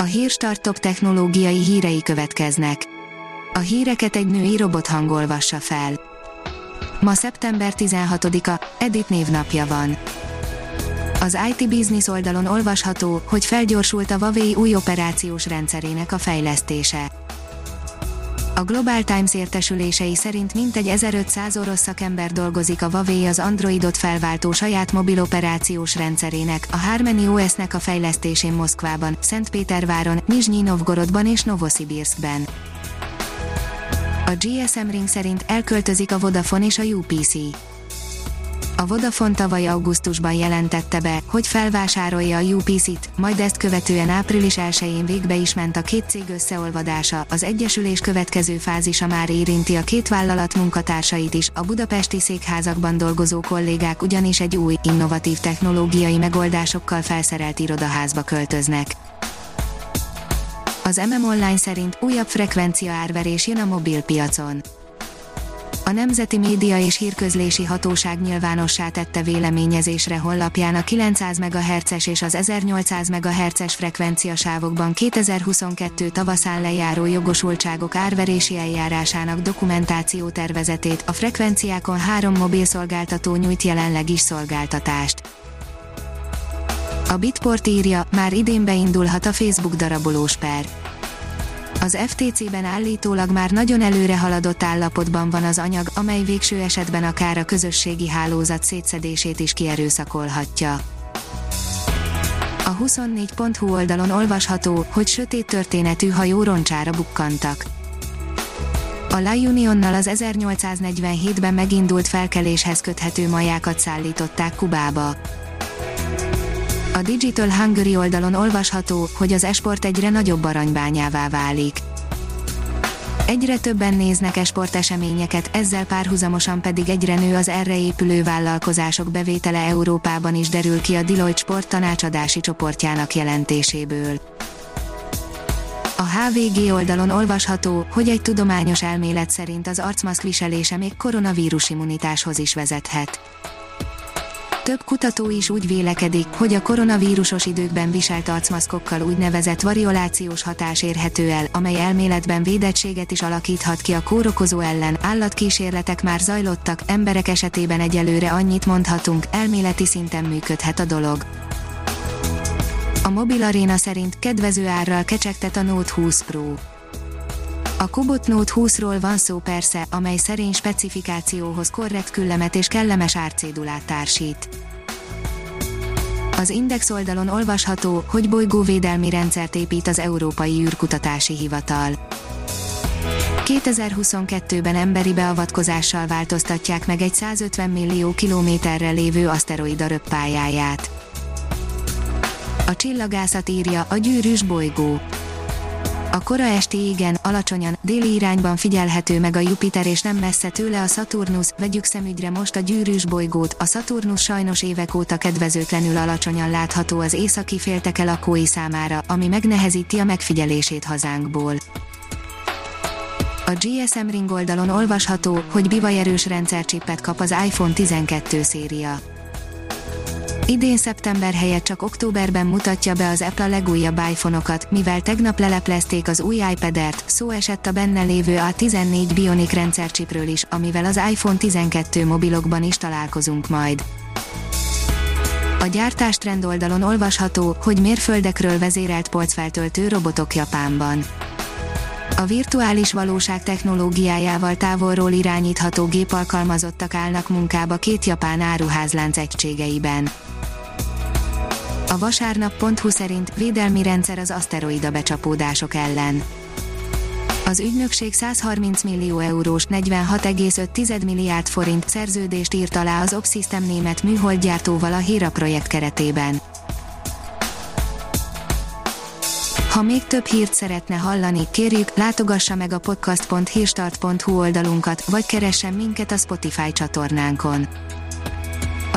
A Hírstart top technológiai hírei következnek. A híreket egy női robot hangolvassa fel. Ma szeptember 16-a, Edit névnapja van. Az IT Business oldalon olvasható, hogy felgyorsult a Huawei új operációs rendszerének a fejlesztése. A Global Times értesülései szerint mintegy 1500 orosz szakember dolgozik a Huawei az Androidot felváltó saját mobil operációs rendszerének, a Harmony OS-nek a fejlesztésén Moszkvában, Szentpéterváron, Nizsnyi Novgorodban és Novosibirskben. A GSM Ring szerint elköltözik a Vodafone és a UPC. A Vodafone tavaly augusztusban jelentette be, hogy felvásárolja a UPC-t, majd ezt követően április 1-én végbe is ment a két cég összeolvadása, az egyesülés következő fázisa már érinti a két vállalat munkatársait is, a budapesti székházakban dolgozó kollégák ugyanis egy új, innovatív technológiai megoldásokkal felszerelt irodaházba költöznek. Az MM Online szerint újabb frekvencia árverés jön a mobilpiacon a Nemzeti Média és Hírközlési Hatóság nyilvánossá tette véleményezésre honlapján a 900 MHz és az 1800 MHz frekvenciasávokban 2022 tavaszán lejáró jogosultságok árverési eljárásának dokumentáció tervezetét, a frekvenciákon három mobilszolgáltató nyújt jelenleg is szolgáltatást. A Bitport írja, már idén beindulhat a Facebook darabolós per az FTC-ben állítólag már nagyon előre haladott állapotban van az anyag, amely végső esetben akár a közösségi hálózat szétszedését is kierőszakolhatja. A 24.hu oldalon olvasható, hogy sötét történetű hajó roncsára bukkantak. A La Unionnal az 1847-ben megindult felkeléshez köthető majákat szállították Kubába. A Digital Hungary oldalon olvasható, hogy az esport egyre nagyobb aranybányává válik. Egyre többen néznek esport eseményeket, ezzel párhuzamosan pedig egyre nő az erre épülő vállalkozások bevétele Európában is derül ki a Deloitte Sport tanácsadási csoportjának jelentéséből. A HVG oldalon olvasható, hogy egy tudományos elmélet szerint az arcmaszk viselése még koronavírus immunitáshoz is vezethet. Több kutató is úgy vélekedik, hogy a koronavírusos időkben viselt arcmaszkokkal úgynevezett variolációs hatás érhető el, amely elméletben védettséget is alakíthat ki a kórokozó ellen. Állatkísérletek már zajlottak, emberek esetében egyelőre annyit mondhatunk, elméleti szinten működhet a dolog. A Mobil Arena szerint kedvező árral kecsegtet a Note 20 Pro. A Kubot Note 20-ról van szó persze, amely szerény specifikációhoz korrekt küllemet és kellemes árcédulát társít. Az Index oldalon olvasható, hogy bolygóvédelmi rendszert épít az Európai űrkutatási hivatal. 2022-ben emberi beavatkozással változtatják meg egy 150 millió kilométerre lévő aszteroida röppályáját. A csillagászat írja a gyűrűs bolygó. A kora esti igen, alacsonyan, déli irányban figyelhető meg a Jupiter és nem messze tőle a Saturnus, vegyük szemügyre most a gyűrűs bolygót, a Saturnus sajnos évek óta kedvezőtlenül alacsonyan látható az északi félteke lakói számára, ami megnehezíti a megfigyelését hazánkból. A GSM Ring oldalon olvasható, hogy bivajerős rendszercsippet kap az iPhone 12 széria. Idén szeptember helyett csak októberben mutatja be az Apple legújabb iPhone-okat, mivel tegnap leleplezték az új iPad-et, szó esett a benne lévő A14 Bionic rendszercsipről is, amivel az iPhone 12 mobilokban is találkozunk majd. A gyártástrend oldalon olvasható, hogy mérföldekről vezérelt polcfeltöltő robotok Japánban. A virtuális valóság technológiájával távolról irányítható gépalkalmazottak állnak munkába két japán áruházlánc egységeiben. A vasárnap.hu szerint védelmi rendszer az aszteroida becsapódások ellen. Az ügynökség 130 millió eurós 46,5 milliárd forint szerződést írt alá az Obsystem német műholdgyártóval a Hera projekt keretében. Ha még több hírt szeretne hallani, kérjük, látogassa meg a podcast.hírstart.hu oldalunkat, vagy keressen minket a Spotify csatornánkon